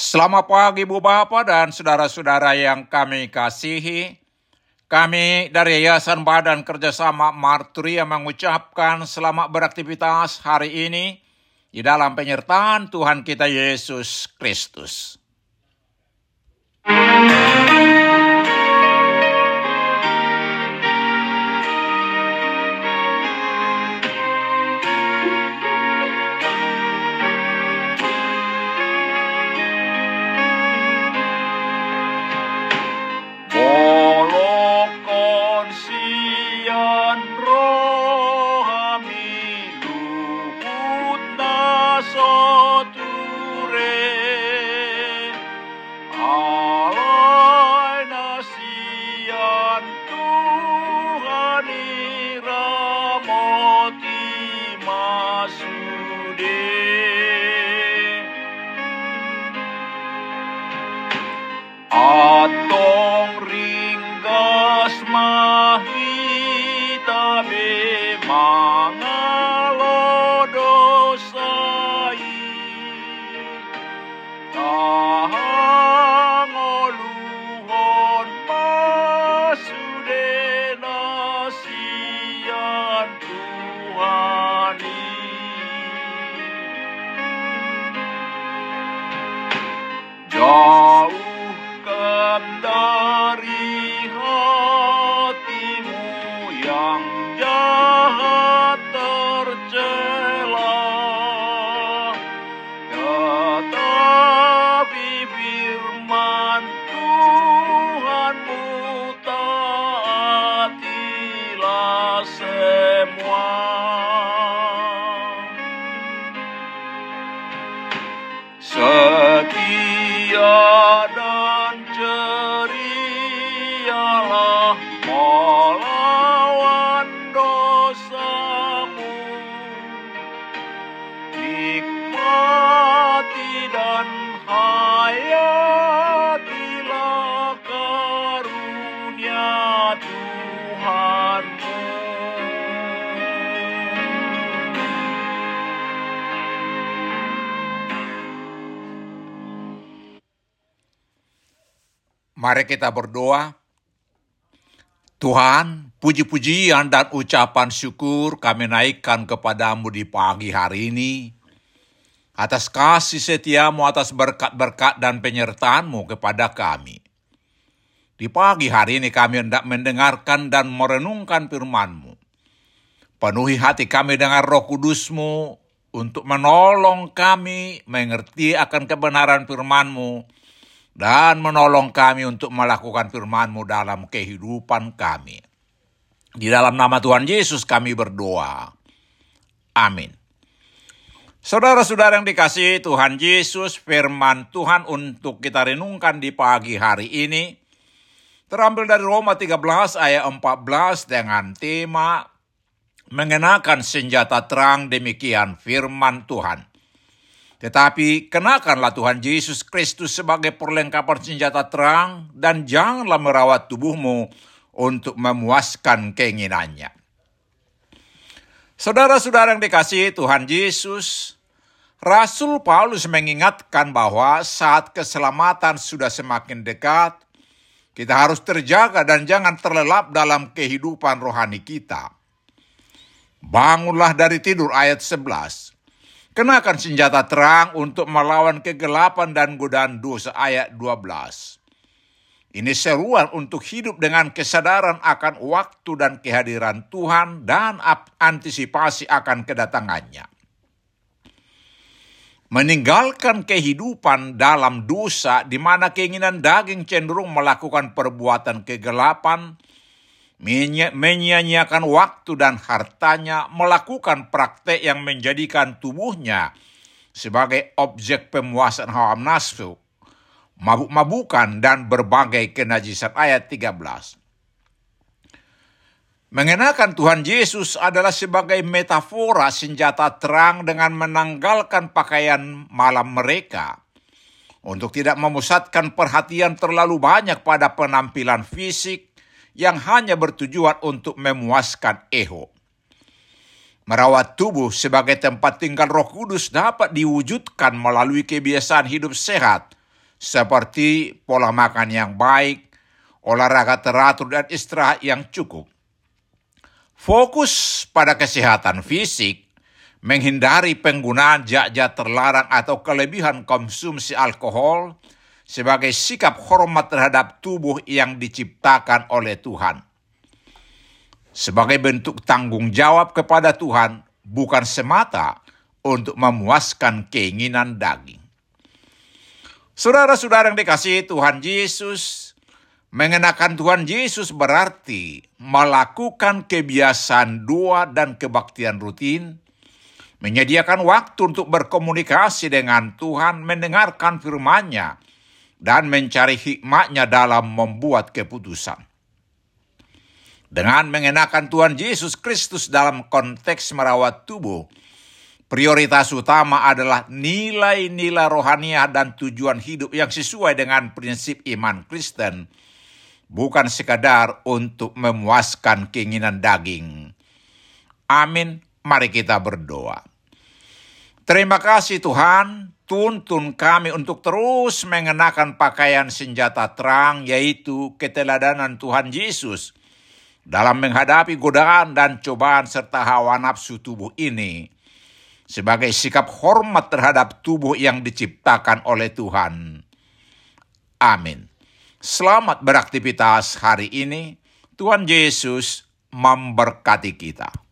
Selamat pagi Bu Bapak dan saudara-saudara yang kami kasihi. Kami dari Yayasan Badan Kerjasama Marturia mengucapkan selamat beraktivitas hari ini di dalam penyertaan Tuhan kita Yesus Kristus. say. Mari kita berdoa. Tuhan, puji-pujian dan ucapan syukur kami naikkan kepadamu di pagi hari ini. Atas kasih setiamu, atas berkat-berkat dan penyertaanmu kepada kami. Di pagi hari ini kami hendak mendengarkan dan merenungkan firmanmu. Penuhi hati kami dengan roh kudusmu untuk menolong kami mengerti akan kebenaran firmanmu dan menolong kami untuk melakukan firman-Mu dalam kehidupan kami. Di dalam nama Tuhan Yesus kami berdoa. Amin. Saudara-saudara yang dikasihi Tuhan Yesus, firman Tuhan untuk kita renungkan di pagi hari ini terambil dari Roma 13 ayat 14 dengan tema mengenakan senjata terang demikian firman Tuhan. Tetapi kenakanlah Tuhan Yesus Kristus sebagai perlengkapan senjata terang dan janganlah merawat tubuhmu untuk memuaskan keinginannya. Saudara-saudara yang dikasihi Tuhan Yesus, Rasul Paulus mengingatkan bahwa saat keselamatan sudah semakin dekat, kita harus terjaga dan jangan terlelap dalam kehidupan rohani kita. Bangunlah dari tidur ayat 11. Kenakan senjata terang untuk melawan kegelapan dan godaan dosa ayat 12. Ini seruan untuk hidup dengan kesadaran akan waktu dan kehadiran Tuhan dan antisipasi akan kedatangannya. Meninggalkan kehidupan dalam dosa di mana keinginan daging cenderung melakukan perbuatan kegelapan, menyia-nyiakan waktu dan hartanya, melakukan praktek yang menjadikan tubuhnya sebagai objek pemuasan hawa nafsu, mabuk-mabukan dan berbagai kenajisan ayat 13. Mengenakan Tuhan Yesus adalah sebagai metafora senjata terang dengan menanggalkan pakaian malam mereka untuk tidak memusatkan perhatian terlalu banyak pada penampilan fisik yang hanya bertujuan untuk memuaskan ego. Merawat tubuh sebagai tempat tinggal Roh Kudus dapat diwujudkan melalui kebiasaan hidup sehat seperti pola makan yang baik, olahraga teratur, dan istirahat yang cukup. Fokus pada kesehatan fisik, menghindari penggunaan zat-zat terlarang atau kelebihan konsumsi alkohol sebagai sikap hormat terhadap tubuh yang diciptakan oleh Tuhan. Sebagai bentuk tanggung jawab kepada Tuhan, bukan semata untuk memuaskan keinginan daging. Saudara-saudara yang dikasihi Tuhan Yesus, mengenakan Tuhan Yesus berarti melakukan kebiasaan doa dan kebaktian rutin, menyediakan waktu untuk berkomunikasi dengan Tuhan, mendengarkan firman-Nya, dan mencari hikmatnya dalam membuat keputusan. Dengan mengenakan Tuhan Yesus Kristus dalam konteks merawat tubuh, prioritas utama adalah nilai-nilai rohania dan tujuan hidup yang sesuai dengan prinsip iman Kristen, bukan sekadar untuk memuaskan keinginan daging. Amin. Mari kita berdoa. Terima kasih Tuhan, tuntun kami untuk terus mengenakan pakaian senjata terang, yaitu keteladanan Tuhan Yesus dalam menghadapi godaan dan cobaan serta hawa nafsu tubuh ini sebagai sikap hormat terhadap tubuh yang diciptakan oleh Tuhan. Amin. Selamat beraktivitas hari ini. Tuhan Yesus memberkati kita.